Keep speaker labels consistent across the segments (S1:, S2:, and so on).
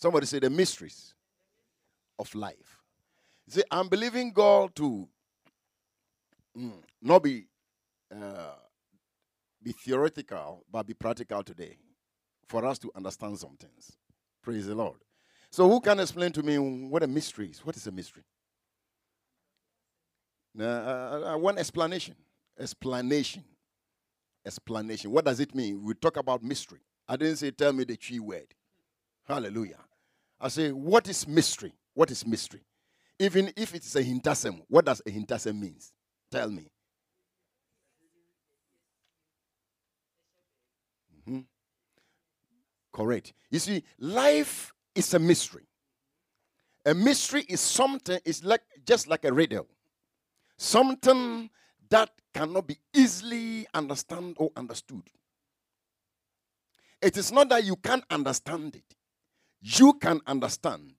S1: Somebody say the mysteries of life. See, I'm believing God to mm, not be uh, be theoretical, but be practical today for us to understand some things. Praise the Lord. So, who can explain to me what a mystery is? What is a mystery? Uh, I want explanation. Explanation. Explanation. What does it mean? We talk about mystery. I didn't say tell me the tree word. Hallelujah. I say, what is mystery? What is mystery? Even if it's a hintasem, what does a hintasem means? Tell me. Mm-hmm. Correct. You see, life is a mystery. A mystery is something, it's like just like a riddle. Something that cannot be easily understood or understood. It is not that you can't understand it. You can understand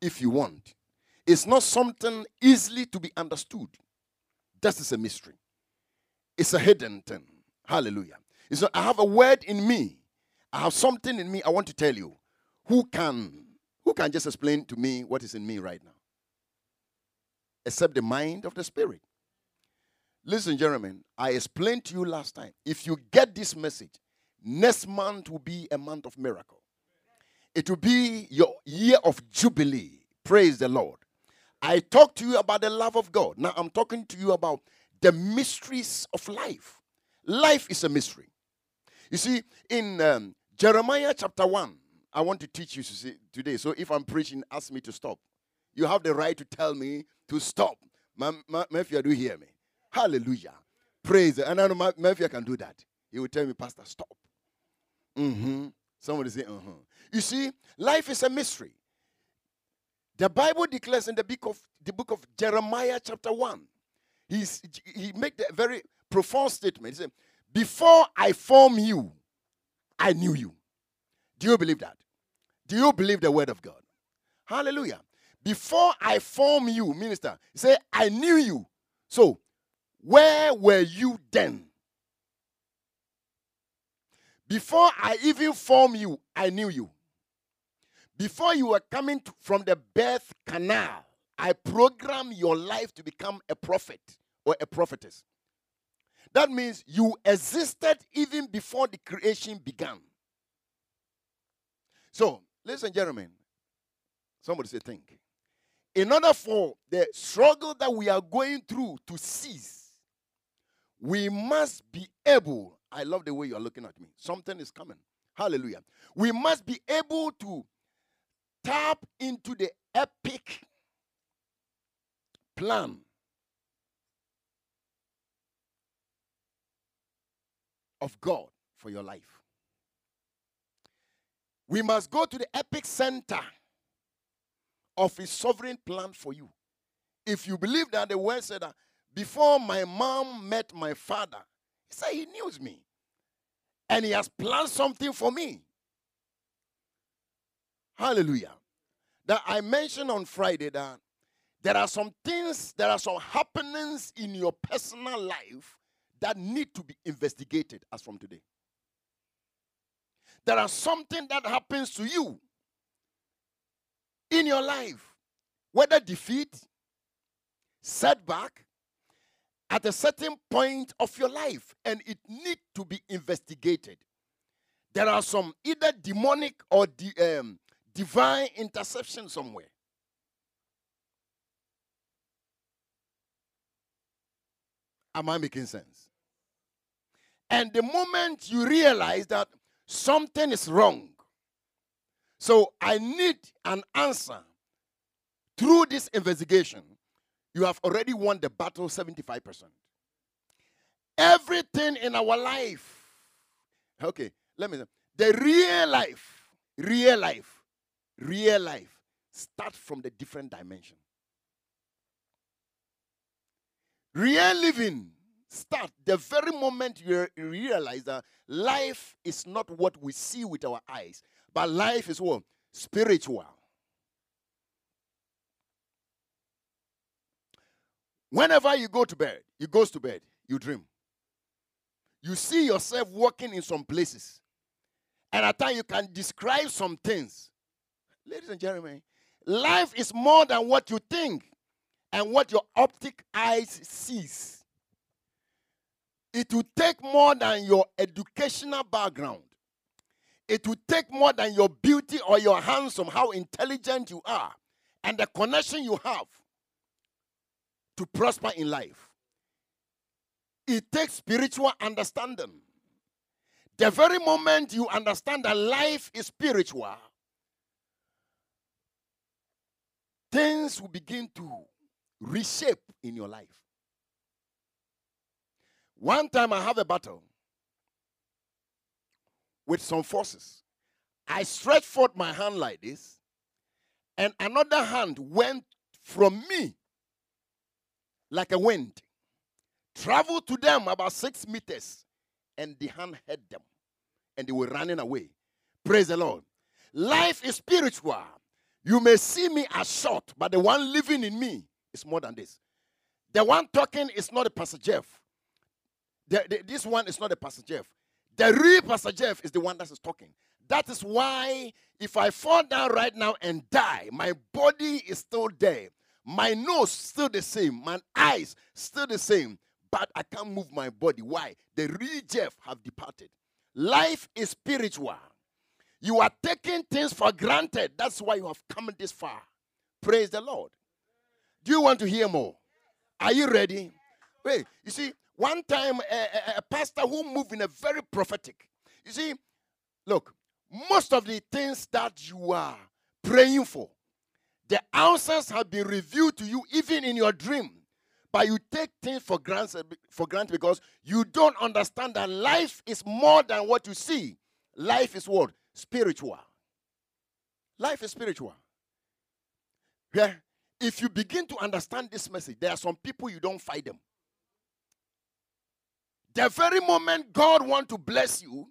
S1: if you want. It's not something easily to be understood. That is a mystery. It's a hidden thing. Hallelujah. It's not, I have a word in me. I have something in me I want to tell you. Who can who can just explain to me what is in me right now? Except the mind of the spirit. Listen, gentlemen, I explained to you last time. If you get this message, next month will be a month of miracle. It will be your year of jubilee. Praise the Lord. I talked to you about the love of God. Now I'm talking to you about the mysteries of life. Life is a mystery. You see, in um, Jeremiah chapter 1, I want to teach you today. So if I'm preaching, ask me to stop. You have the right to tell me to stop. Mafia, do you hear me? Hallelujah. Praise. And I know Mafia can do that. He will tell me, Pastor, stop. Mm-hmm. Somebody say, uh-huh. You see, life is a mystery. The Bible declares in the book of the book of Jeremiah, chapter 1. He's, he made a very profound statement. He said, Before I form you, I knew you. Do you believe that? Do you believe the word of God? Hallelujah. Before I form you, minister, said, I knew you. So, where were you then? Before I even form you, I knew you. Before you were coming to, from the birth canal, I programmed your life to become a prophet or a prophetess. That means you existed even before the creation began. So, ladies and gentlemen, somebody say, think. In order for the struggle that we are going through to cease, we must be able. I love the way you are looking at me. Something is coming. Hallelujah. We must be able to tap into the epic plan of God for your life. We must go to the epic center of His sovereign plan for you. If you believe that the word said that before my mom met my father, he said he knows me and he has planned something for me. Hallelujah. That I mentioned on Friday that there are some things, there are some happenings in your personal life that need to be investigated as from today. There are something that happens to you in your life, whether defeat, setback, at a certain point of your life, and it need to be investigated. There are some either demonic or di- um, divine interception somewhere. Am I making sense? And the moment you realize that something is wrong, so I need an answer through this investigation, you have already won the battle 75%. Everything in our life, okay, let me the real life, real life real life start from the different dimension. Real living start the very moment you realize that life is not what we see with our eyes, but life is what? Spiritual. Whenever you go to bed, you goes to bed, you dream. You see yourself walking in some places. And at times you can describe some things. Ladies and gentlemen, life is more than what you think and what your optic eyes sees. It will take more than your educational background. It will take more than your beauty or your handsome, how intelligent you are, and the connection you have to prosper in life. It takes spiritual understanding. The very moment you understand that life is spiritual, things will begin to reshape in your life. One time I have a battle with some forces. I stretched forth my hand like this, and another hand went from me like a wind, traveled to them about six meters, and the hand hit them, and they were running away. Praise the Lord. Life is spiritual. You may see me as short, but the one living in me is more than this. The one talking is not a Pastor Jeff. The, the, this one is not a Pastor Jeff. The real Pastor Jeff is the one that is talking. That is why if I fall down right now and die, my body is still there. My nose still the same. My eyes still the same. But I can't move my body. Why? The real Jeff have departed. Life is spiritual. You are taking things for granted. That's why you have come this far. Praise the Lord. Do you want to hear more? Are you ready? Wait, you see, one time a, a, a pastor who moved in a very prophetic. You see, look, most of the things that you are praying for, the answers have been revealed to you even in your dream. But you take things for granted, for granted because you don't understand that life is more than what you see. Life is what? Spiritual. Life is spiritual. Yeah. If you begin to understand this message, there are some people you don't fight them. The very moment God want to bless you,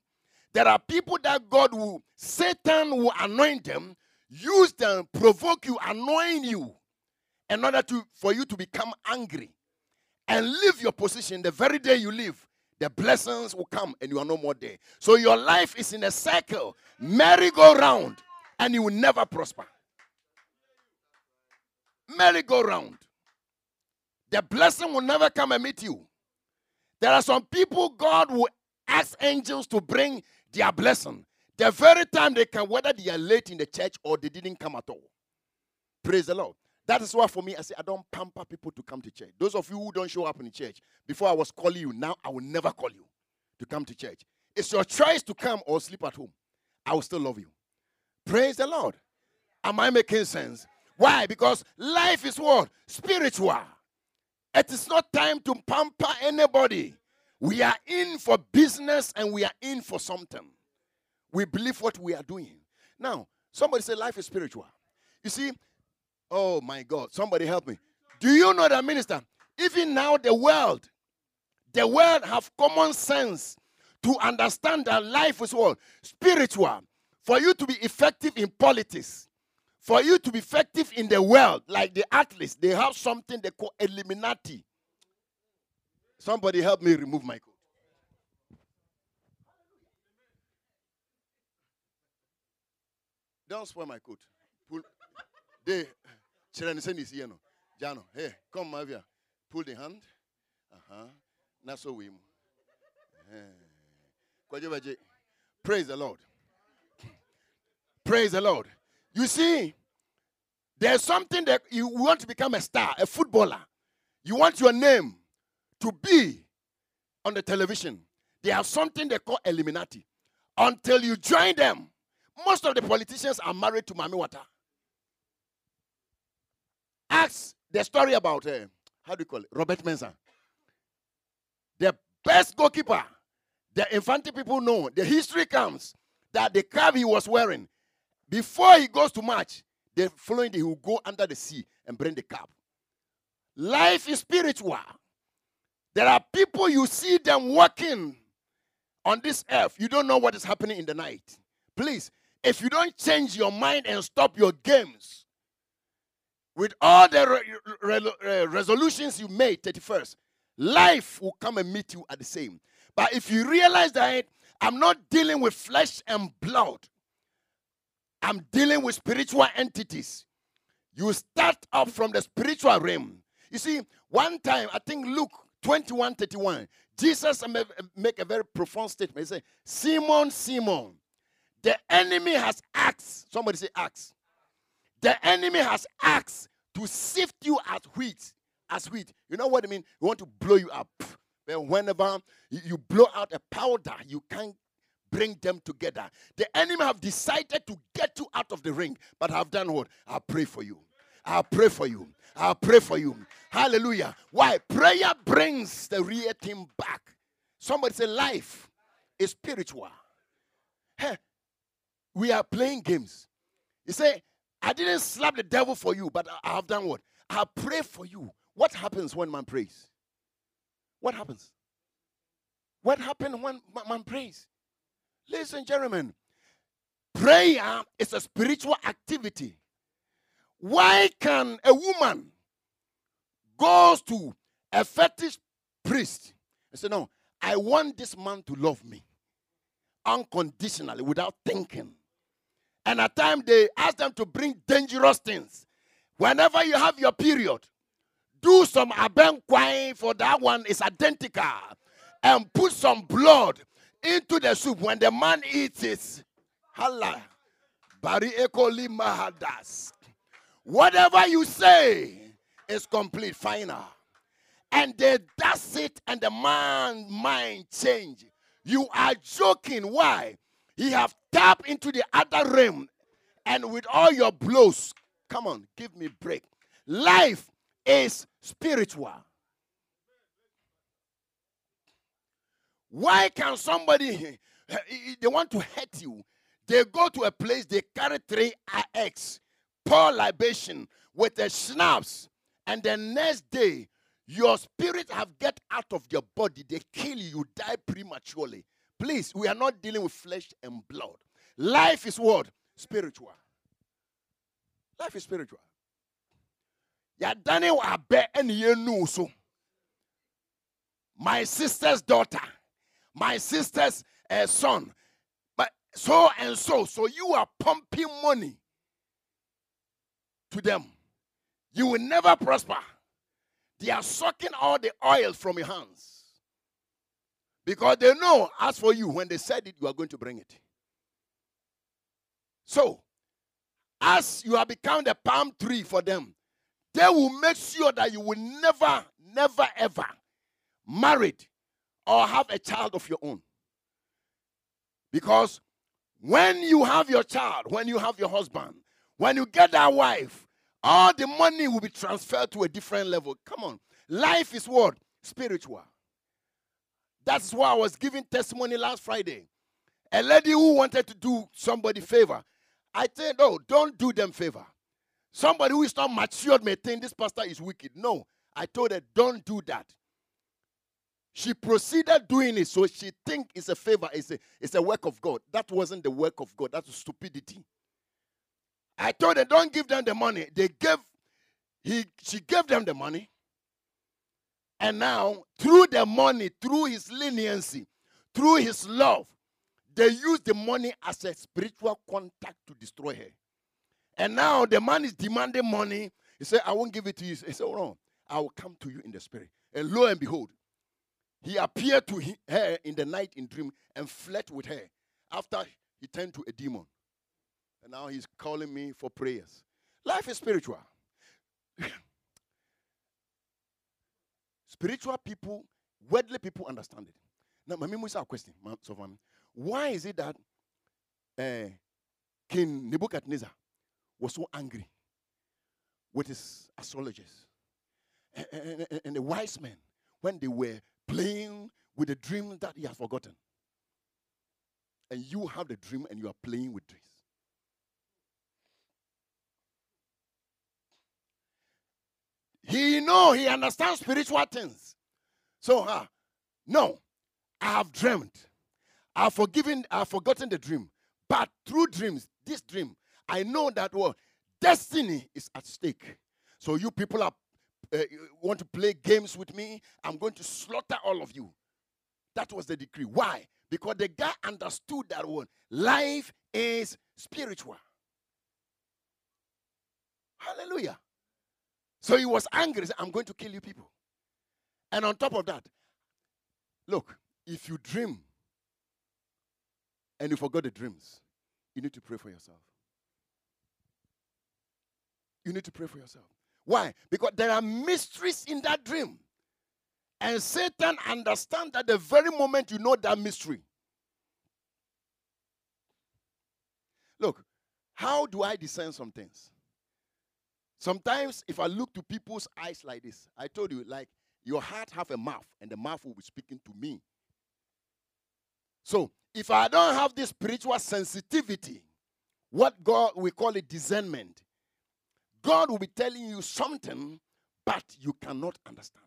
S1: there are people that God will, Satan will anoint them, use them, provoke you, annoying you, in order to for you to become angry and leave your position. The very day you leave, the blessings will come and you are no more there. So your life is in a cycle, merry-go-round, and you will never prosper merry-go-round. The blessing will never come and meet you. There are some people God will ask angels to bring their blessing. The very time they can, whether they are late in the church or they didn't come at all. Praise the Lord. That is why for me, I say I don't pamper people to come to church. Those of you who don't show up in church, before I was calling you, now I will never call you to come to church. It's your choice to come or sleep at home. I will still love you. Praise the Lord. Am I making sense? Why? Because life is what? Spiritual. It is not time to pamper anybody. We are in for business and we are in for something. We believe what we are doing. Now, somebody say life is spiritual. You see, oh my God, somebody help me. Do you know that, minister? Even now, the world, the world have common sense to understand that life is all Spiritual. For you to be effective in politics, for you to be effective in the world, like the athletes, they have something they call Illuminati. Somebody help me remove my coat. Don't spoil my coat. Pull. They. Children is here. No. Jano, hey, come, Mavia. Pull the hand. Uh huh. That's so we. Praise the Lord. Praise the Lord. You see, there's something that you want to become a star, a footballer. You want your name to be on the television. They have something they call Illuminati. Until you join them, most of the politicians are married to Mami Wata. Ask the story about, uh, how do you call it? Robert Mensah. The best goalkeeper, the Infante people know, the history comes that the cap he was wearing, before he goes to match, the following day he will go under the sea and bring the cap. Life is spiritual. There are people you see them working on this earth. You don't know what is happening in the night. Please, if you don't change your mind and stop your games with all the re- re- resolutions you made 31st, life will come and meet you at the same. But if you realize that I'm not dealing with flesh and blood. I'm dealing with spiritual entities. You start up from the spiritual realm. You see, one time, I think Luke 21 31, Jesus make a very profound statement. He said, Simon, Simon, the enemy has asked, somebody say asked. The enemy has asked to sift you as wheat. As wheat. You know what I mean? We want to blow you up. But whenever you blow out a powder, you can't bring them together. The enemy have decided to get you out of the ring, but have done what? I pray for you. I'll pray for you. I'll pray for you. Hallelujah. Why? Prayer brings the real thing back. Somebody say life is spiritual. Hey, we are playing games. You say, I didn't slap the devil for you, but I have done what? I pray for you. What happens when man prays? What happens? What happens when man prays? Ladies and gentlemen, prayer is a spiritual activity. Why can a woman goes to a fetish priest and say, No, I want this man to love me unconditionally without thinking. And at times they ask them to bring dangerous things. Whenever you have your period, do some abenquine for that one is identical and put some blood into the soup when the man eats it. Hala. Bari ekoli mahadas. Whatever you say is complete, final. And they does it and the man mind change. You are joking. Why? He have tapped into the other realm and with all your blows, come on, give me break. Life is spiritual. Why can somebody they want to hurt you? They go to a place, they carry three eggs, pour libation with a schnapps, and the next day your spirit have get out of your body. They kill you, you die prematurely. Please, we are not dealing with flesh and blood. Life is what? Spiritual. Life is spiritual. Yadane wa abe eni so. My sister's daughter, my sister's uh, son, but so and so. So you are pumping money to them. You will never prosper. They are sucking all the oil from your hands. Because they know, as for you, when they said it, you are going to bring it. So, as you have become the palm tree for them, they will make sure that you will never, never, ever married or have a child of your own. Because when you have your child, when you have your husband, when you get that wife, all the money will be transferred to a different level. Come on. Life is what? Spiritual. That's why I was giving testimony last Friday. A lady who wanted to do somebody favor. I said, no, don't do them favor. Somebody who is not matured may think this pastor is wicked. No, I told her, don't do that. She proceeded doing it, so she think it's a favor, it's a, it's a work of God. That wasn't the work of God. That's stupidity. I told her, don't give them the money. They gave, he, she gave them the money. And now, through the money, through his leniency, through his love, they use the money as a spiritual contact to destroy her. And now the man is demanding money. He said, I won't give it to you. He said, Oh, no, I will come to you in the spirit. And lo and behold, he appeared to her in the night in dream and fled with her after he turned to a demon. And now he's calling me for prayers. Life is spiritual. spiritual people, worldly people understand it. Now, my memo is a question. Why is it that uh, King Nebuchadnezzar was so angry with his astrologers and, and, and the wise men when they were playing with the dream that he has forgotten. And you have the dream and you are playing with dreams. He know he understands spiritual things. So, uh, no, I have dreamed. I've forgiven, I've forgotten the dream. But through dreams, this dream, I know that well, destiny is at stake. So you people are uh, want to play games with me? I'm going to slaughter all of you. That was the decree. Why? Because the guy understood that one. Life is spiritual. Hallelujah. So he was angry. Said, I'm going to kill you people. And on top of that, look, if you dream and you forgot the dreams, you need to pray for yourself. You need to pray for yourself. Why? Because there are mysteries in that dream. And Satan understands that the very moment you know that mystery. Look, how do I discern some things? Sometimes if I look to people's eyes like this, I told you, like your heart have a mouth, and the mouth will be speaking to me. So if I don't have this spiritual sensitivity, what God we call it discernment, God will be telling you something, but you cannot understand.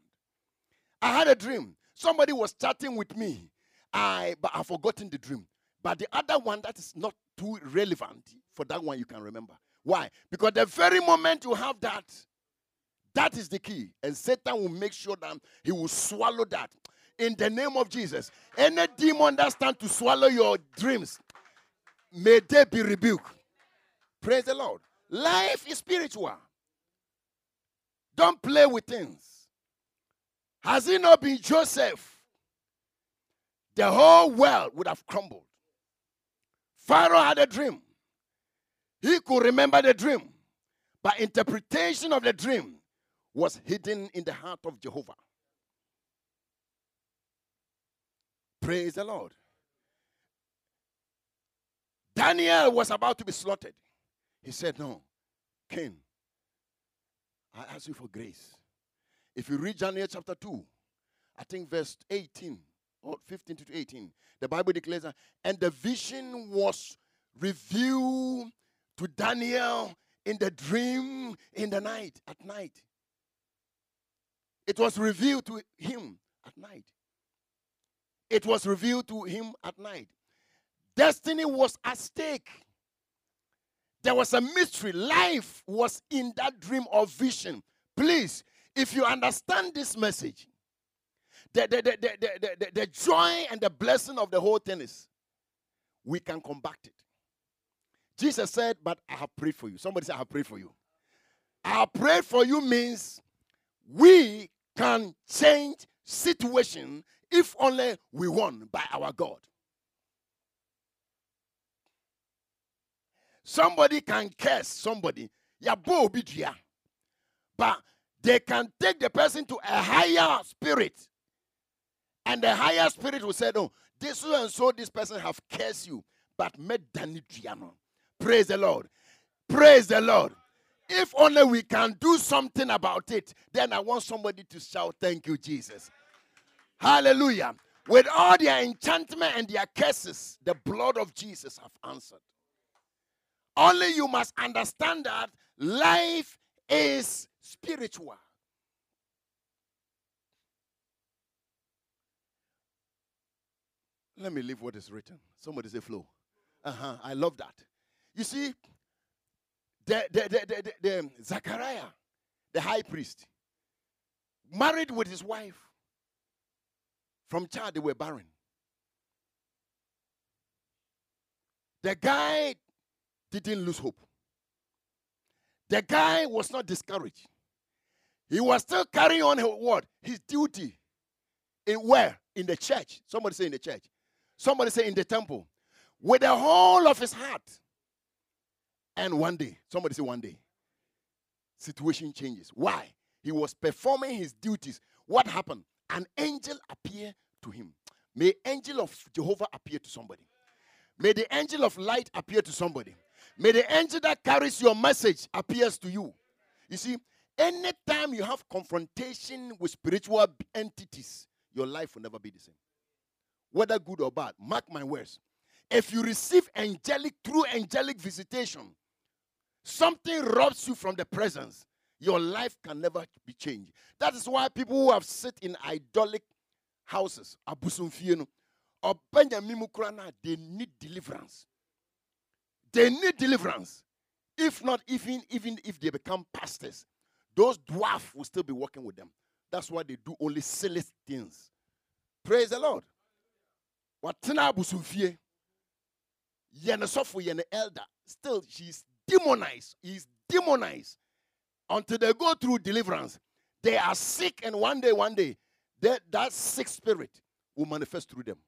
S1: I had a dream. Somebody was chatting with me. I but I've forgotten the dream. But the other one that is not too relevant for that one you can remember. Why? Because the very moment you have that, that is the key. And Satan will make sure that he will swallow that. In the name of Jesus. Any demon that stand to swallow your dreams, may they be rebuked. Praise the Lord. Life is spiritual. Don't play with things. Has it not been Joseph? The whole world would have crumbled. Pharaoh had a dream. He could remember the dream, but interpretation of the dream was hidden in the heart of Jehovah. Praise the Lord. Daniel was about to be slaughtered. He said, No, King, I ask you for grace. If you read Daniel chapter 2, I think verse 18 or 15 to 18, the Bible declares that, and the vision was revealed to Daniel in the dream in the night, at night. It was revealed to him at night. It was revealed to him at night. Destiny was at stake. There was a mystery. Life was in that dream or vision. Please, if you understand this message, the, the, the, the, the, the, joy and the blessing of the whole thing is we can combat it. Jesus said, But I have prayed for you. Somebody said, I have prayed for you. I have prayed for you means we can change situation if only we won by our God. Somebody can curse somebody. But they can take the person to a higher spirit. And the higher spirit will say, No, this so and so this person have cursed you. But Praise the Lord. Praise the Lord. If only we can do something about it, then I want somebody to shout, Thank you, Jesus. Hallelujah. With all their enchantment and their curses, the blood of Jesus have answered. Only you must understand that life is spiritual. Let me leave what is written. Somebody say flow. Uh-huh. I love that. You see, the, the, the, the, the um, Zachariah, the high priest, married with his wife. From child, they were barren. The guy didn't lose hope. The guy was not discouraged. He was still carrying on his what? His duty. In where? In the church. Somebody say in the church. Somebody say in the temple. With the whole of his heart. And one day, somebody say one day, situation changes. Why? He was performing his duties. What happened? An angel appeared to him. May angel of Jehovah appear to somebody. May the angel of light appear to somebody. May the angel that carries your message appears to you. You see, anytime you have confrontation with spiritual entities, your life will never be the same. Whether good or bad, mark my words. If you receive angelic, true angelic visitation, something robs you from the presence, your life can never be changed. That is why people who have sit in idolic houses, abusumfieno, or benjamin they need deliverance. They need deliverance. If not, even, even if they become pastors, those dwarfs will still be working with them. That's why they do only silly things. Praise the Lord. watena abusumfie yɛ ne sɔfo yɛ ne elder still she's demonized he's demonized. Until they go through deliverance they are sick and one day one day that, that sick spirit will manifest through them.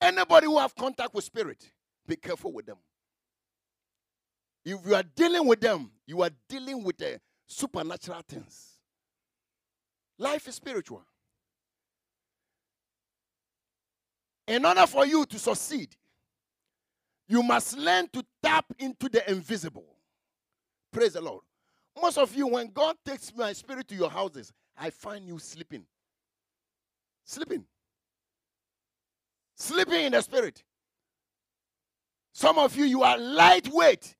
S1: Anybody who have contact with spirit be careful with them. If you are dealing with them you are dealing with the supernatural things. Life is spiritual. In order for you to succeed you must learn to tap into the invisible. Praise the Lord. Most of you, when God takes my spirit to your houses, I find you sleeping. Sleeping. Sleeping in the spirit. Some of you, you are lightweight.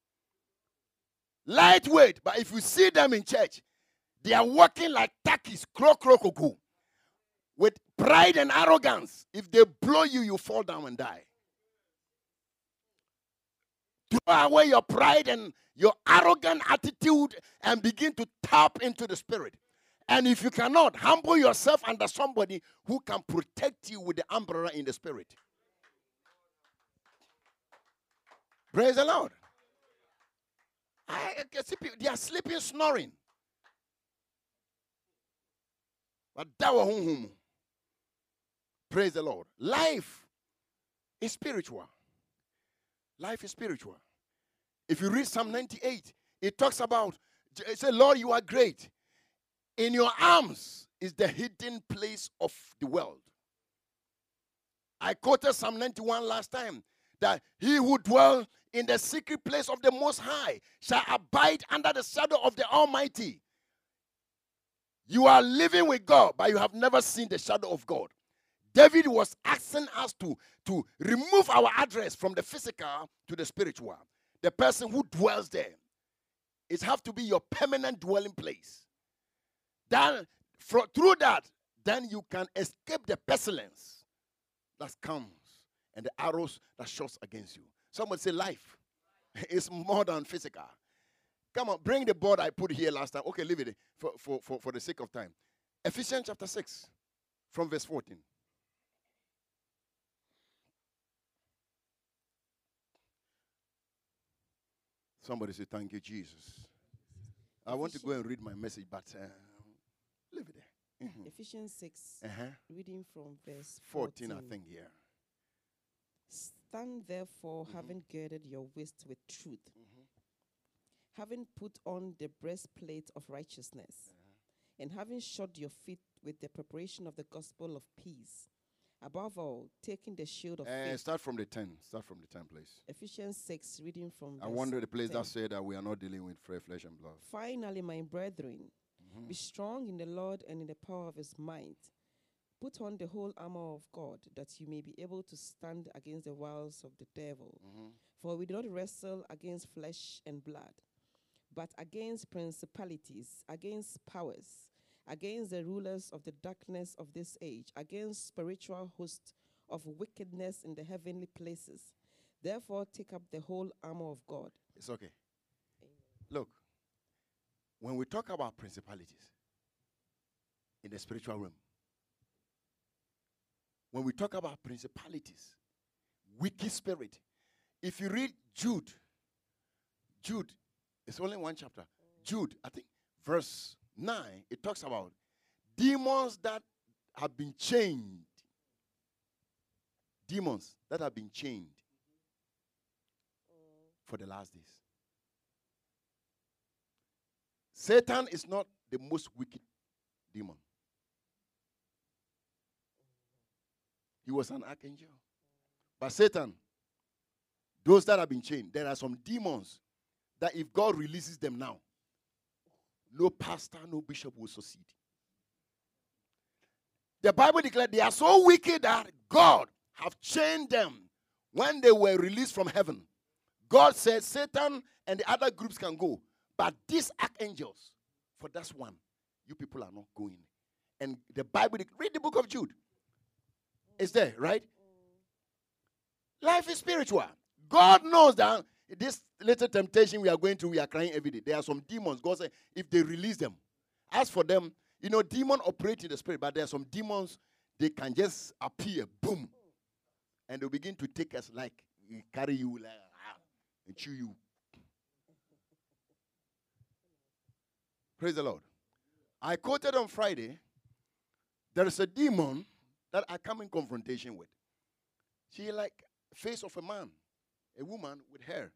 S1: Lightweight. But if you see them in church, they are walking like turkeys, crow, crow, cuckoo, with pride and arrogance. If they blow you, you fall down and die. Throw away your pride and your arrogant attitude and begin to tap into the spirit. And if you cannot, humble yourself under somebody who can protect you with the umbrella in the spirit. Praise the Lord. I can see people, they are sleeping, snoring. But Praise the Lord. Life is spiritual. Life is spiritual. If you read Psalm 98, it talks about, it says, Lord, you are great. In your arms is the hidden place of the world. I quoted Psalm 91 last time that he who dwell in the secret place of the Most High shall abide under the shadow of the Almighty. You are living with God, but you have never seen the shadow of God. David was asking us to, to remove our address from the physical to the spiritual. The person who dwells there. It have to be your permanent dwelling place. Then through that, then you can escape the pestilence that comes and the arrows that shoots against you. Someone say life is more than physical. Come on, bring the board I put here last time. Okay, leave it for, for, for, for the sake of time. Ephesians chapter 6, from verse 14. Somebody say, Thank you, Jesus. I want to go and read my message, but uh, leave it there.
S2: Mm-hmm. Ephesians 6, uh-huh. reading from verse 14,
S1: 14, I think, yeah.
S2: Stand therefore, mm-hmm. having girded your waist with truth, mm-hmm. having put on the breastplate of righteousness, uh-huh. and having shod your feet with the preparation of the gospel of peace. Above all, taking the shield of uh, faith.
S1: Start from the 10. Start from the 10, please.
S2: Ephesians 6, reading from
S1: I wonder the place 10. that said that we are not dealing with flesh and blood.
S2: Finally, my brethren, mm-hmm. be strong in the Lord and in the power of his might. Put on the whole armor of God, that you may be able to stand against the wiles of the devil. Mm-hmm. For we do not wrestle against flesh and blood, but against principalities, against powers against the rulers of the darkness of this age, against spiritual hosts of wickedness in the heavenly places. Therefore, take up the whole armor of God.
S1: It's okay. Look, when we talk about principalities in the spiritual realm, when we talk about principalities, wicked spirit, if you read Jude, Jude, it's only one chapter. Jude, I think, verse 9, it talks about demons that have been chained. Demons that have been chained for the last days. Satan is not the most wicked demon. He was an archangel. But Satan, those that have been chained, there are some demons that if God releases them now, no pastor, no bishop will succeed. The Bible declared they are so wicked that God have chained them when they were released from heaven. God said Satan and the other groups can go, but these archangels, for that's one, you people are not going. And the Bible, read the book of Jude. It's there, right? Mm. Life is spiritual. God knows that this little temptation we are going through, we are crying every day. There are some demons. God said, if they release them, as for them, you know, demon operate in the spirit, but there are some demons, they can just appear, boom. and they'll begin to take us like carry you like ah, and chew you. Praise the Lord. I quoted on Friday. There is a demon that I come in confrontation with. She like face of a man, a woman with hair,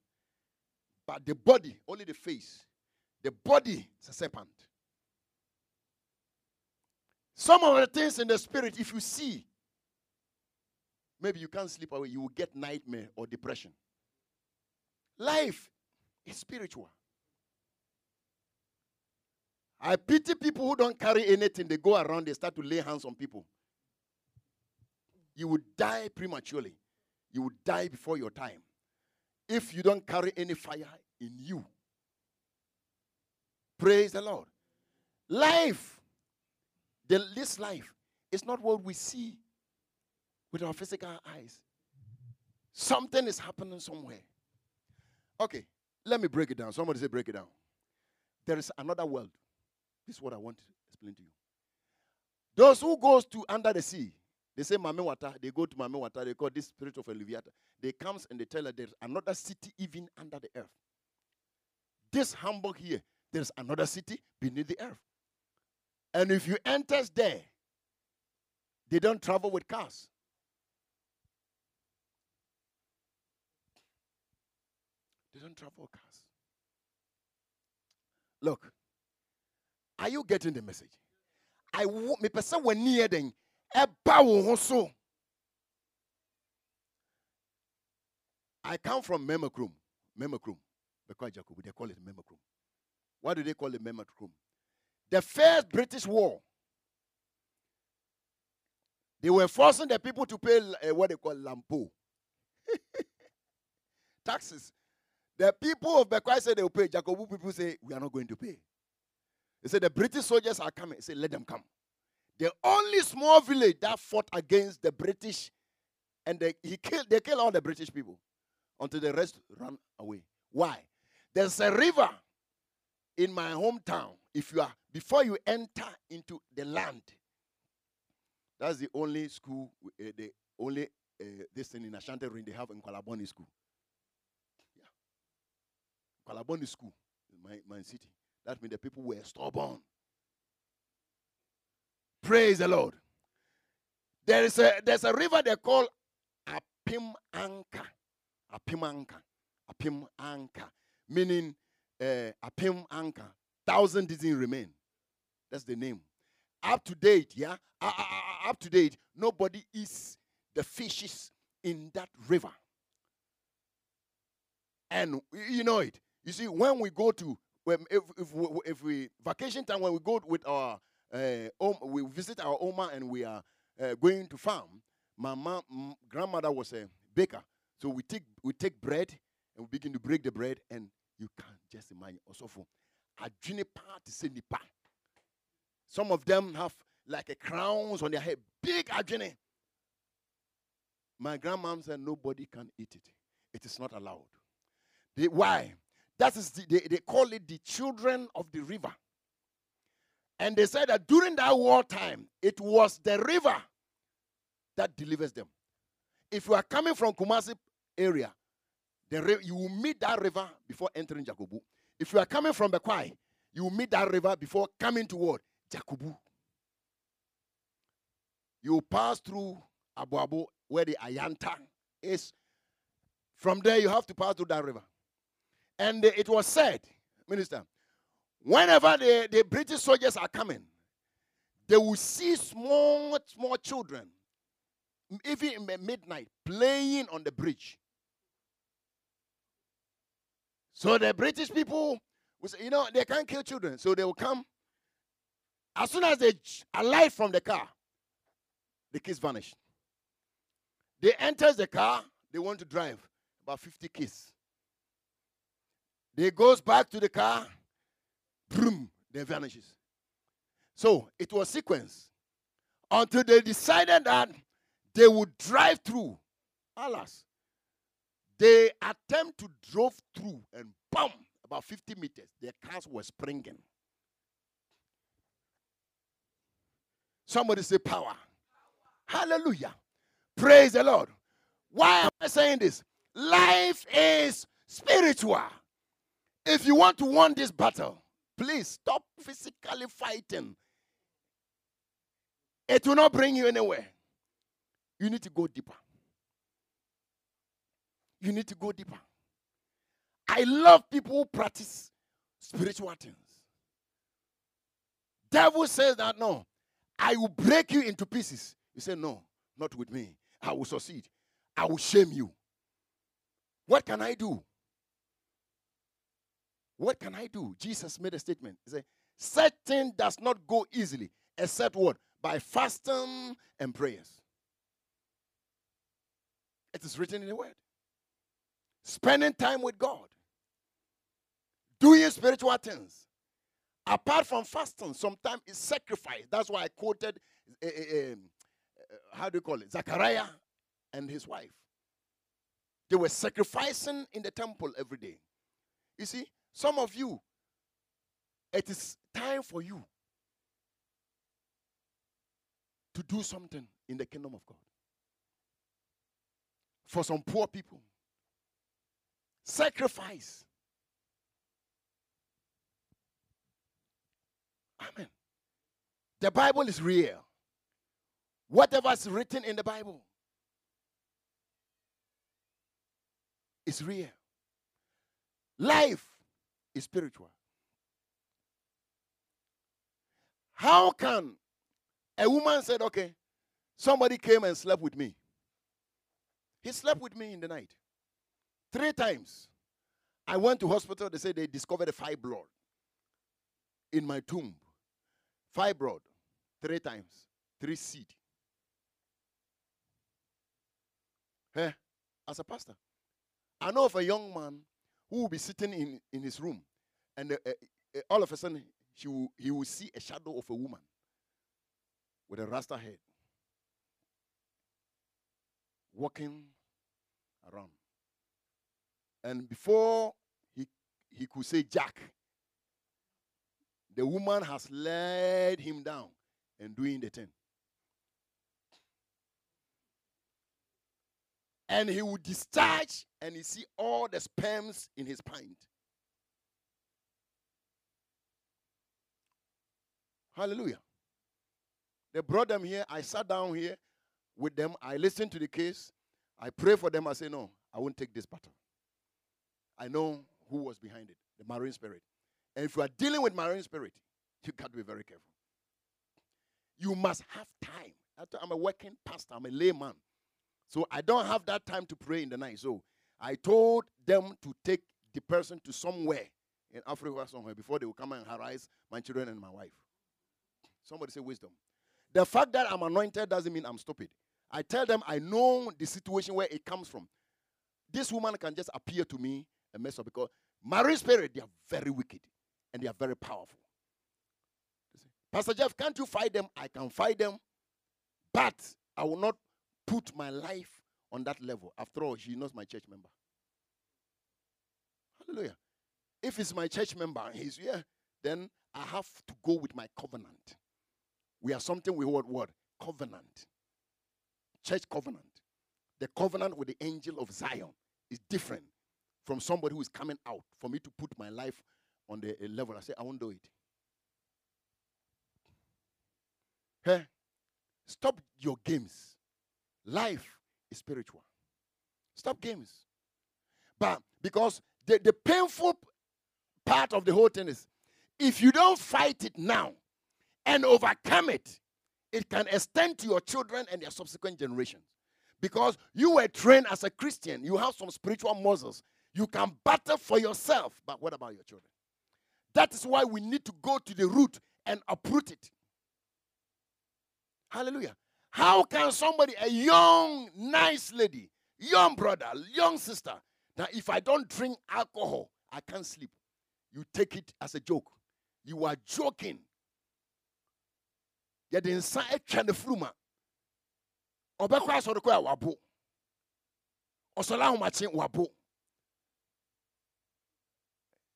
S1: but the body only the face. The body is a serpent. Some of the things in the spirit, if you see, maybe you can't sleep away, you will get nightmare or depression. Life is spiritual. I pity people who don't carry anything. They go around, they start to lay hands on people. You would die prematurely. You would die before your time. If you don't carry any fire in you. Praise the Lord. Life, the, this life, is not what we see with our physical eyes. Something is happening somewhere. Okay, let me break it down. Somebody say, break it down. There is another world. This is what I want to explain to you. Those who goes to under the sea, they say Mami Wata, they go to Mami Wata, they call this spirit of Leviathan. They comes and they tell her there's another city even under the earth. This Hamburg here, there's another city beneath the earth. And if you enter there, they don't travel with cars. They don't travel with cars. Look, are you getting the message? I me person when near then eba wo so. I come from Memacrum. Memacrum. Because Jacob, they call it Memacrum. Why do they call it Memacrum? The first British war. They were forcing the people to pay uh, what they call lampo. Taxes. The people of Bekwai said they will pay. Jacobu people say, we are not going to pay. They said the British soldiers are coming. He said, let them come. The only small village that fought against the British, and they, he killed, they killed all the British people until the rest ran away. Why? There's a river in my hometown. If you are, before you enter into the land, that's the only school, uh, the only uh, this thing in Ashanti Ring they have in Kwalaboni school. Yeah. Kwalaboni school, my, my city. That means the people were stubborn. Praise the Lord. There is a there's a river they call Apim Anka. Apim Anka. Apim Anka. Meaning uh, Apim Anka. Thousand didn't remain. That's the name. Up to date, yeah? Uh, uh, up to date, nobody eats the fishes in that river. And you know it. You see, when we go to when, if, if, if we vacation time when we go with our uh, we visit our Oma and we are uh, going to farm. My mom, grandmother was a baker, so we take we take bread and we begin to break the bread, and you can't just imagine. Also, nipa. Some of them have like a crowns on their head, big adwene. My grandmom said nobody can eat it. It is not allowed. Why? That is the, they, they call it the children of the river. And they said that during that war time, it was the river that delivers them. If you are coming from Kumasi area, the you will meet that river before entering Jakobu. If you are coming from Bekwai, you will meet that river before coming toward Jakobu. You pass through Abu Abu, where the Ayanta is. From there, you have to pass through that river. And it was said, Minister, whenever the, the British soldiers are coming, they will see small, small children, even in midnight, playing on the bridge. So the British people will say, you know, they can't kill children. So they will come. As soon as they alight from the car, the kids vanish. They enter the car, they want to drive. About 50 kids. They goes back to the car, boom, then vanishes. So it was sequence until they decided that they would drive through. Alas, they attempt to drove through and boom, about 50 meters, their cars were springing. Somebody say power. Hallelujah. Praise the Lord. Why am I saying this? Life is spiritual. If you want to win this battle, please stop physically fighting. It will not bring you anywhere. You need to go deeper. You need to go deeper. I love people who practice spiritual things. Devil says that no, I will break you into pieces. You say, No, not with me. I will succeed. I will shame you. What can I do? What can I do? Jesus made a statement. He said, Certain does not go easily, except what? By fasting and prayers. It is written in the word. Spending time with God. Doing spiritual things. Apart from fasting, sometimes it's sacrifice. That's why I quoted, uh, uh, uh, how do you call it? Zachariah and his wife. They were sacrificing in the temple every day. You see, some of you, it is time for you to do something in the kingdom of God. For some poor people, sacrifice. Amen. The Bible is real. Whatever is written in the Bible is real. Life is spiritual. How can a woman said, okay, somebody came and slept with me. He slept with me in the night. Three times. I went to hospital. They said they discovered a fibroid in my tomb. Fibroid. Three times. Three seed. Hey, eh, as a pastor, I know of a young man who will be sitting in, in his room, and uh, uh, all of a sudden he will, he will see a shadow of a woman with a rasta head walking around. And before he, he could say Jack, the woman has led him down and doing the thing. And he will discharge and he see all the sperms in his pint. Hallelujah. They brought them here. I sat down here with them. I listened to the case. I pray for them. I say, No, I won't take this battle. I know who was behind it the marine spirit. And if you are dealing with marine spirit, you got to be very careful. You must have time. I'm a working pastor, I'm a layman. So I don't have that time to pray in the night. So I told them to take the person to somewhere in Africa somewhere before they will come and harass my children and my wife. Somebody say wisdom. The fact that I'm anointed doesn't mean I'm stupid. I tell them I know the situation where it comes from. This woman can just appear to me and mess up because marine spirit, they are very wicked and they are very powerful. Pastor Jeff, can't you fight them? I can fight them, but I will not put my life on that level. After all, she knows my church member. Hallelujah. If it's my church member and he's here, then I have to go with my covenant. We are something we word word covenant. Church covenant. The covenant with the angel of Zion is different from somebody who is coming out. For me to put my life on the eh, level, I say, I won't do it. Hey, stop your games. Life is spiritual. Stop games. But because the, the painful part of the whole thing is if you don't fight it now and overcome it, it can extend to your children and their subsequent generations. Because you were trained as a Christian, you have some spiritual muscles. You can battle for yourself, but what about your children? That is why we need to go to the root and uproot it. Hallelujah. How can somebody, a young, nice lady, young brother, young sister, that if I don't drink alcohol, I can't sleep? You take it as a joke. You are joking. Yet inside the fluma. Obekwa asọrọ kọ a wabo. Ọsọla ahomakye wabo.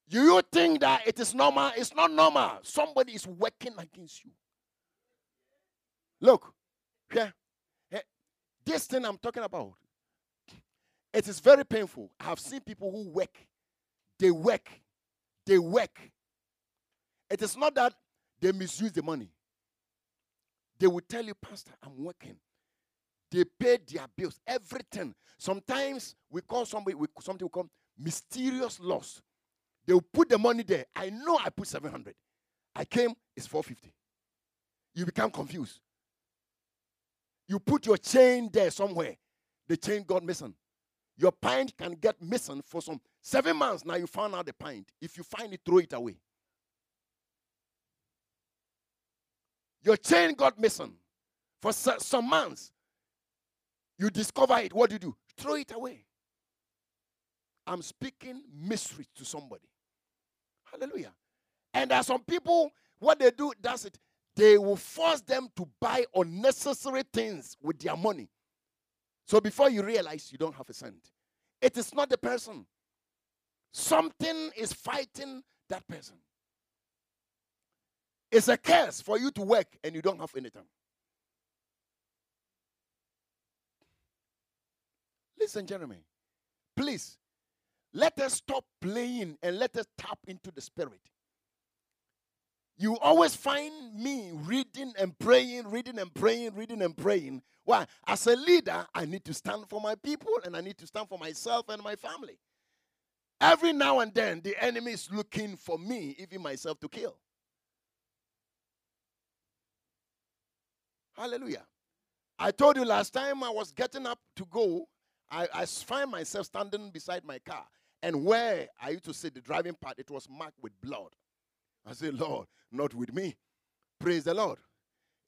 S1: Do you think that it is normal? It's not normal. Somebody is working against you. Look, yeah. Eh, this thing I'm talking about, It is very painful. I have seen people who work, they work, they work. It is not that they misuse the money. They will tell you, Pastor, I'm working. They pay their bills, everything. Sometimes we call somebody, we, something we call mysterious loss. They will put the money there. I know I put 700. I came, it's 450. You become confused. You put your chain there somewhere. The chain got missing. Your pint can get missing for some seven months. Now you found out the pint. If you find it, throw it away. Your chain got missing for some months. You discover it. What do you do? Throw it away. I'm speaking mystery to somebody. Hallelujah. And there are some people, what they do, does it. They will force them to buy unnecessary things with their money. So before you realize you don't have a cent, it is not the person. Something is fighting that person. It's a curse for you to work and you don't have anything. Listen, gentlemen, please let us stop playing and let us tap into the spirit. You always find me reading and praying, reading and praying, reading and praying. Why? As a leader, I need to stand for my people and I need to stand for myself and my family. Every now and then, the enemy is looking for me, even myself, to kill. Hallelujah. I told you last time I was getting up to go, I, I find myself standing beside my car. And where I used to sit, the driving part, it was marked with blood. I said, Lord, not with me. Praise the Lord.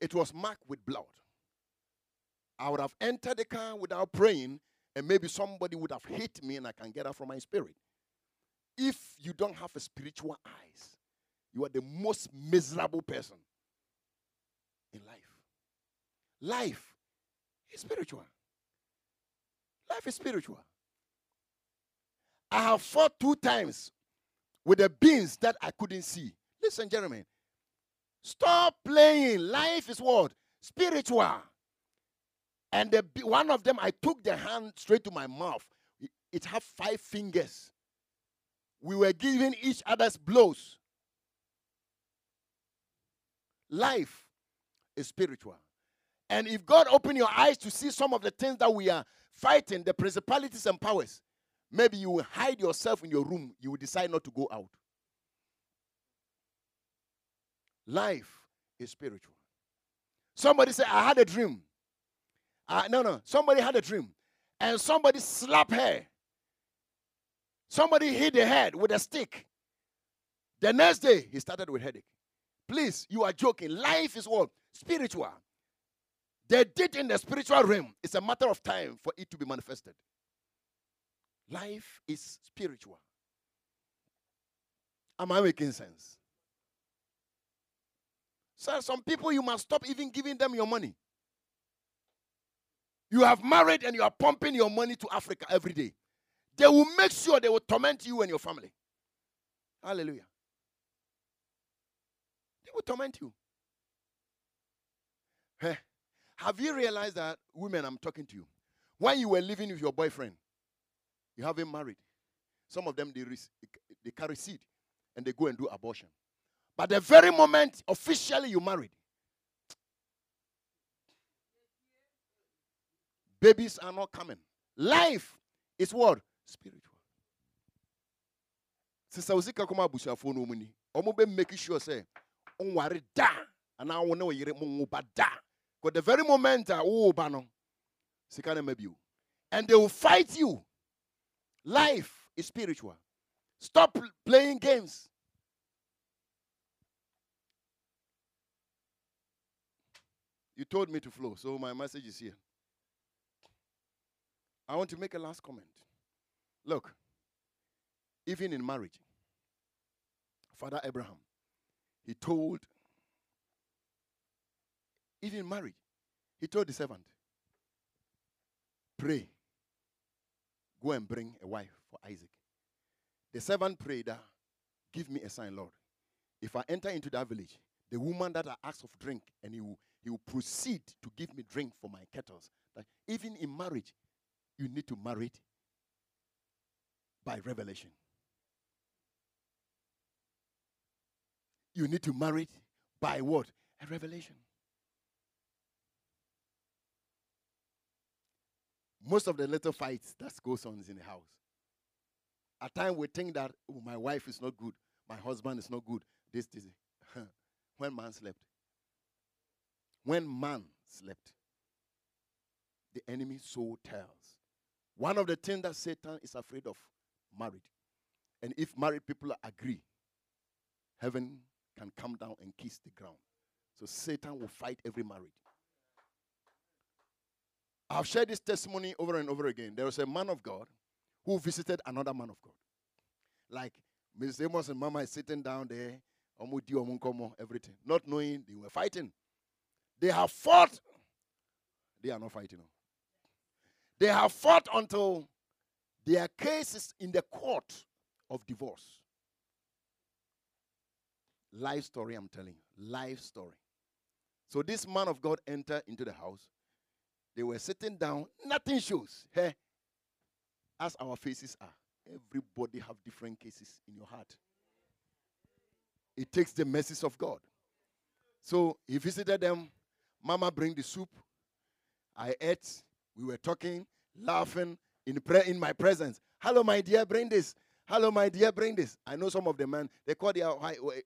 S1: It was marked with blood. I would have entered the car without praying, and maybe somebody would have hit me, and I can get out from my spirit. If you don't have a spiritual eyes, you are the most miserable person in life. Life is spiritual. Life is spiritual. I have fought two times with the beings that I couldn't see. Listen, gentlemen. Stop playing. Life is what? Spiritual. And the, one of them, I took the hand straight to my mouth. It, it had five fingers. We were giving each other's blows. Life is spiritual. And if God open your eyes to see some of the things that we are fighting, the principalities and powers, maybe you will hide yourself in your room. You will decide not to go out. Life is spiritual. Somebody said, I had a dream. Uh, no, no. Somebody had a dream. And somebody slapped her. Somebody hit the head with a stick. The next day, he started with headache. Please, you are joking. Life is what? Spiritual. They did in the spiritual realm. It's a matter of time for it to be manifested. Life is spiritual. Am I making sense? So some people you must stop even giving them your money. You have married and you are pumping your money to Africa every day. They will make sure they will torment you and your family. Hallelujah. They will torment you. Hey, have you realized that, women, I'm talking to you, when you were living with your boyfriend, you haven't married. Some of them, they, they carry seed and they go and do abortion. But the very moment officially you married, babies are not coming. Life is what? Spiritual. Sister Osika kuma abusuafo no mu ni. Omo be make sure say onware da ana wo na oyire mo ba da. Because the very moment a wo ba no sika na mabiu. And they will fight you. Life is spiritual. Stop playing games. You told me to flow, so my message is here. I want to make a last comment. Look, even in marriage, Father Abraham, he told, even in marriage, he told the servant, pray, go and bring a wife for Isaac. The servant prayed, ah, give me a sign, Lord. If I enter into that village, the woman that I ask of drink, and he will he will proceed to give me drink for my kettles. That even in marriage, you need to marry it by revelation. You need to marry it by what? A revelation. Most of the little fights that goes on is in the house. At times we think that oh, my wife is not good, my husband is not good. This, this. when man slept. When man slept. The enemy so tells. One of the things that Satan is afraid of married. And if married people agree, heaven can come down and kiss the ground. So Satan will fight every marriage. I've shared this testimony over and over again. There was a man of God who visited another man of God. Like Ms. Amos and Mama is sitting down there, everything, not knowing they were fighting. They have fought. They are not fighting. Oh. They have fought until their case is in the court of divorce. Life story, I'm telling you. Life story. So this man of God entered into the house. They were sitting down. Nothing shows. Hey, as our faces are, everybody have different cases in your heart. It takes the mercies of God. So he visited them. Mama bring the soup. I ate. We were talking, laughing in, pre- in my presence. Hello, my dear, bring this. Hello, my dear, bring this. I know some of the men, they call their,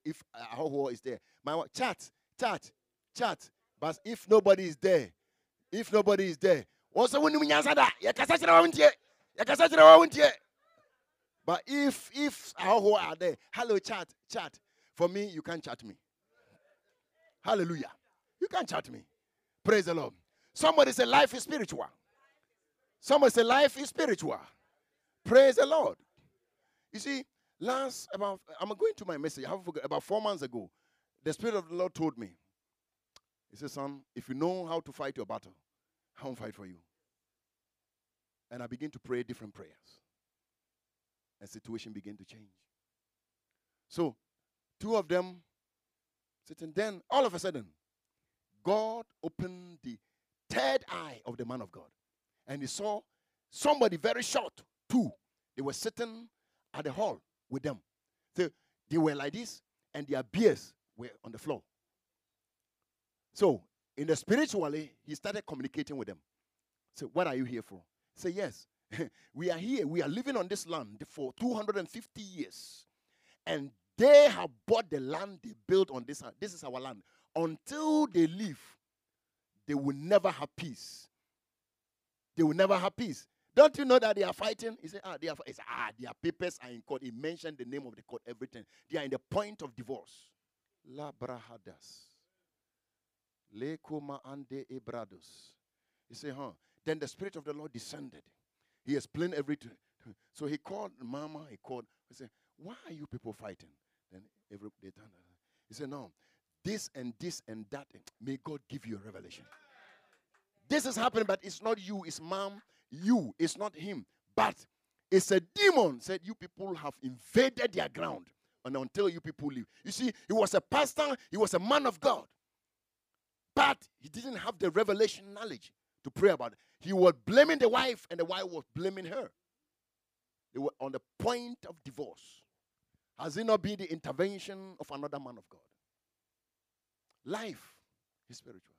S1: if uh, is there. My chat, chat, chat. But if nobody is there, if nobody is there, but if if how who are there, hello chat, chat. For me, you can't chat me. Hallelujah. You can't chat me. Praise the Lord. Somebody say life is spiritual. Somebody say life is spiritual. Praise the Lord. You see, last about I'm going to my message. I have forgot about four months ago. The Spirit of the Lord told me. He said, Son, if you know how to fight your battle, I won't fight for you. And I begin to pray different prayers. And situation began to change. So, two of them sitting. Then all of a sudden, God opened the third eye of the man of God. And he saw somebody very short, two. They were sitting at the hall with them. So they were like this, and their beards were on the floor. So, in the spiritually, he started communicating with them. So, what are you here for? Say, yes. we are here. We are living on this land for 250 years. And they have bought the land they built on this. This is our land. Until they leave, they will never have peace. They will never have peace. Don't you know that they are fighting? He said, ah, they are, ah, their papers are in court. He mentioned the name of the court, everything. They are in the point of divorce. La brahadas. Le kuma ande ebrados. He said, huh. Then the Spirit of the Lord descended. He explained everything. So he called Mama, he called, he said, Why are you people fighting? Then every they turned. He said, No, this and this and that. May God give you a revelation. This is happening, but it's not you, it's mom, you, it's not him. But it's a demon. Said you people have invaded their ground. And until you people leave. You see, he was a pastor, he was a man of God. But he didn't have the revelation knowledge to pray about it. He was blaming the wife, and the wife was blaming her. They were on the point of divorce. Has it not been the intervention of another man of God? Life is spiritual.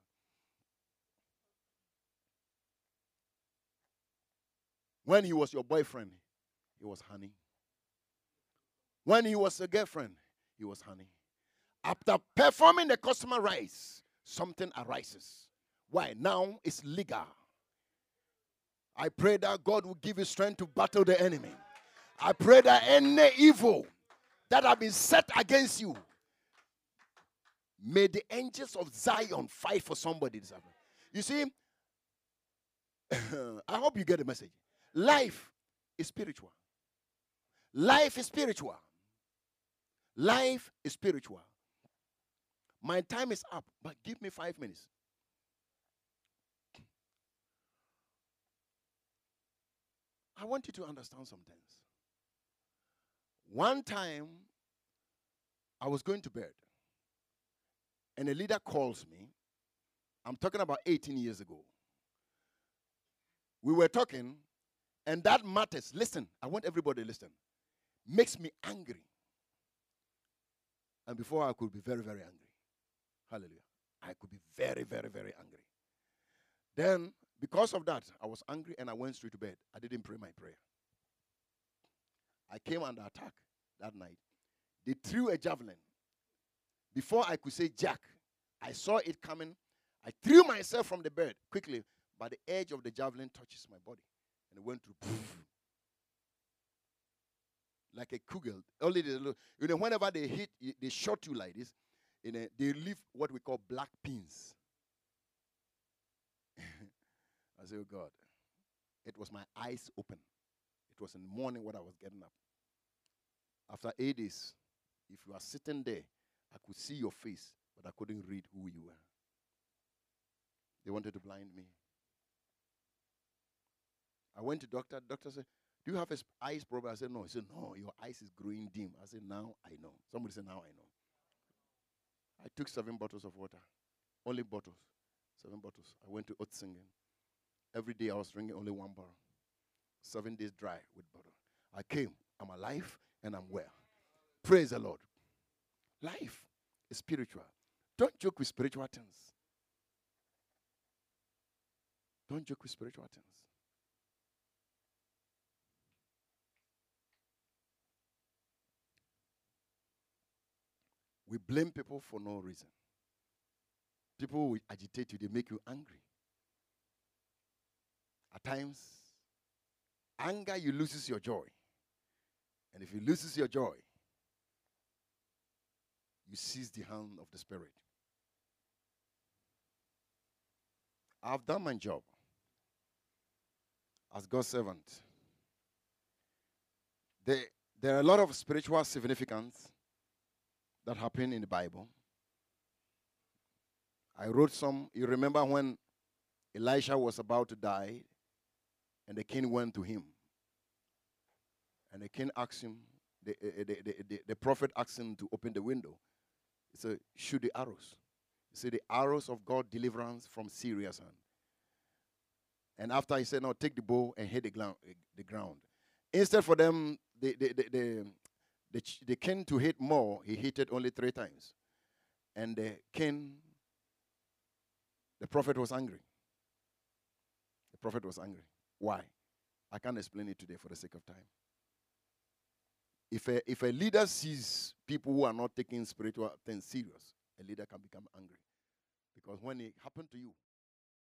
S1: When he was your boyfriend, he was honey. When he was a girlfriend, he was honey. After performing the customer rites, something arises. Why? Now it's legal. I pray that God will give you strength to battle the enemy. I pray that any evil that have been set against you, may the angels of Zion fight for somebody this afternoon. You see, I hope you get the message. Life is spiritual. Life is spiritual. Life is spiritual. My time is up, but give me five minutes. I want you to understand some things. One time, I was going to bed, and a leader calls me. I'm talking about 18 years ago. We were talking, And that matters. Listen, I want everybody to listen. Makes me angry. And before I could be very, very angry. Hallelujah. I could be very, very, very angry. Then, because of that, I was angry and I went straight to bed. I didn't pray my prayer. I came under attack that night. They threw a javelin. Before I could say Jack, I saw it coming. I threw myself from the bed quickly, but the edge of the javelin touches my body. And it went through. Poof, like a kugel. Only the, you know, whenever they hit, they shot you like this, you know, they leave what we call black pins. I say, oh God. It was my eyes open. It was in the morning when I was getting up. After eight days, if you are sitting there, I could see your face, but I couldn't read who you were. They wanted to blind me. I went to doctor. Doctor said, "Do you have a eyes problem?" I said, "No." He said, "No, your eyes is growing dim." I said, "Now I know." Somebody said, "Now I know." I took seven bottles of water, only bottles, seven bottles. I went to oat singing. Every day I was drinking only one bottle. Seven days dry with bottle. I came. I'm alive and I'm well. Praise the Lord. Life is spiritual. Don't joke with spiritual things. Don't joke with spiritual things. We blame people for no reason. People will agitate you, they make you angry. At times, anger, you loses your joy. And if you loses your joy, you seize the hand of the Spirit. I've done my job as God's servant. There, there are a lot of spiritual significance that happen in the Bible. I wrote some. You remember when Elisha was about to die, and the king went to him. And the king asked him, the, eh, eh, the, the, the, the prophet asked him to open the window. He said, Shoot the arrows. He said, The arrows of God deliverance from Syria's hand. And after he said, No, take the bow and hit the, ground, eh, the ground. Instead for them, the, the, the, the, the, the king to hit more, he hit it only three times. And the king, the prophet was angry. The prophet was angry. Why? I can't explain it today for the sake of time. If a, if a leader sees people who are not taking spiritual things serious, a leader can become angry. Because when it happened to you,